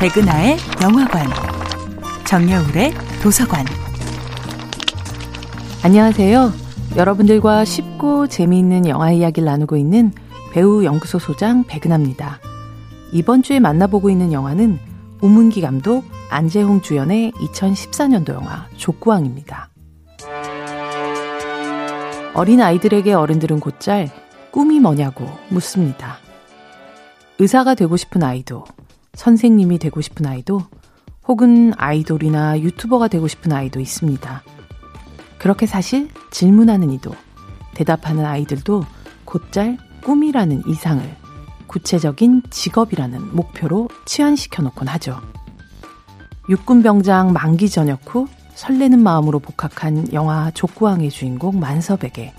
백은하의 영화관, 정여울의 도서관. 안녕하세요. 여러분들과 쉽고 재미있는 영화 이야기를 나누고 있는 배우 연구소 소장 백은하입니다. 이번 주에 만나보고 있는 영화는 우문기 감독 안재홍 주연의 2014년도 영화 족구왕입니다. 어린 아이들에게 어른들은 곧잘 꿈이 뭐냐고 묻습니다. 의사가 되고 싶은 아이도, 선생님이 되고 싶은 아이도, 혹은 아이돌이나 유튜버가 되고 싶은 아이도 있습니다. 그렇게 사실 질문하는 이도, 대답하는 아이들도 곧잘 꿈이라는 이상을 구체적인 직업이라는 목표로 치환시켜 놓곤 하죠. 육군병장 만기 전역 후 설레는 마음으로 복학한 영화 족구왕의 주인공 만섭에게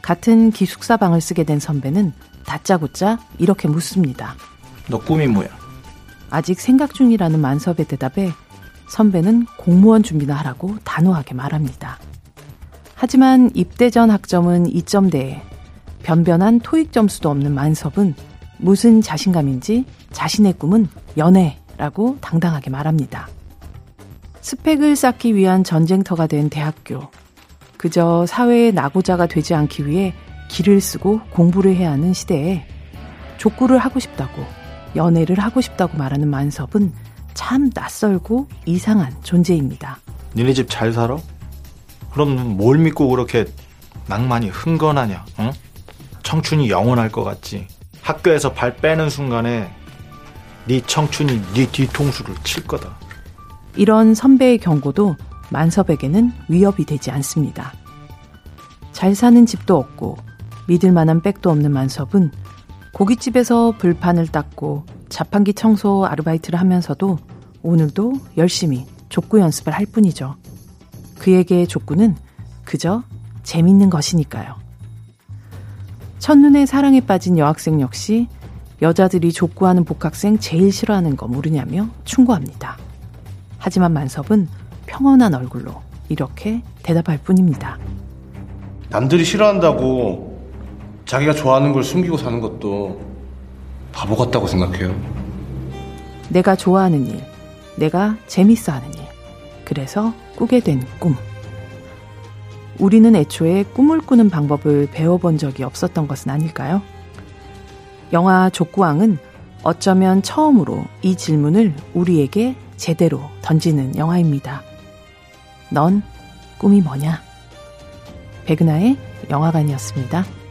같은 기숙사 방을 쓰게 된 선배는 다짜고짜 이렇게 묻습니다. 너 꿈이 뭐야? 아직 생각 중이라는 만섭의 대답에 선배는 공무원 준비나 하라고 단호하게 말합니다. 하지만 입대 전 학점은 2점대에 변변한 토익 점수도 없는 만섭은 무슨 자신감인지 자신의 꿈은 연애라고 당당하게 말합니다. 스펙을 쌓기 위한 전쟁터가 된 대학교. 그저 사회의 낙오자가 되지 않기 위해 길을 쓰고 공부를 해야 하는 시대에 족구를 하고 싶다고 연애를 하고 싶다고 말하는 만섭은 참 낯설고 이상한 존재입니다. 니네 집 잘 살아? 그럼 뭘 믿고 그렇게 낭만이 흥건하냐? 응? 청춘이 영원할 것 같지? 학교에서 발 빼는 순간에 네 청춘이 네 뒤통수를 칠 거다. 이런 선배의 경고도 만섭에게는 위협이 되지 않습니다. 잘 사는 집도 없고 믿을 만한 백도 없는 만섭은 고깃집에서 불판을 닦고 자판기 청소 아르바이트를 하면서도 오늘도 열심히 족구 연습을 할 뿐이죠. 그에게 족구는 그저 재밌는 것이니까요. 첫눈에 사랑에 빠진 여학생 역시 여자들이 족구하는 복학생 제일 싫어하는 거 모르냐며 충고합니다. 하지만 만섭은 평온한 얼굴로 이렇게 대답할 뿐입니다. 남들이 싫어한다고 자기가 좋아하는 걸 숨기고 사는 것도 바보 같다고 생각해요. 내가 좋아하는 일, 내가 재밌어 하는 일. 그래서 꾸게 된 꿈. 우리는 애초에 꿈을 꾸는 방법을 배워본 적이 없었던 것은 아닐까요? 영화 족구왕은 어쩌면 처음으로 이 질문을 우리에게 제대로 던지는 영화입니다. 넌 꿈이 뭐냐? 백은하의 영화관이었습니다.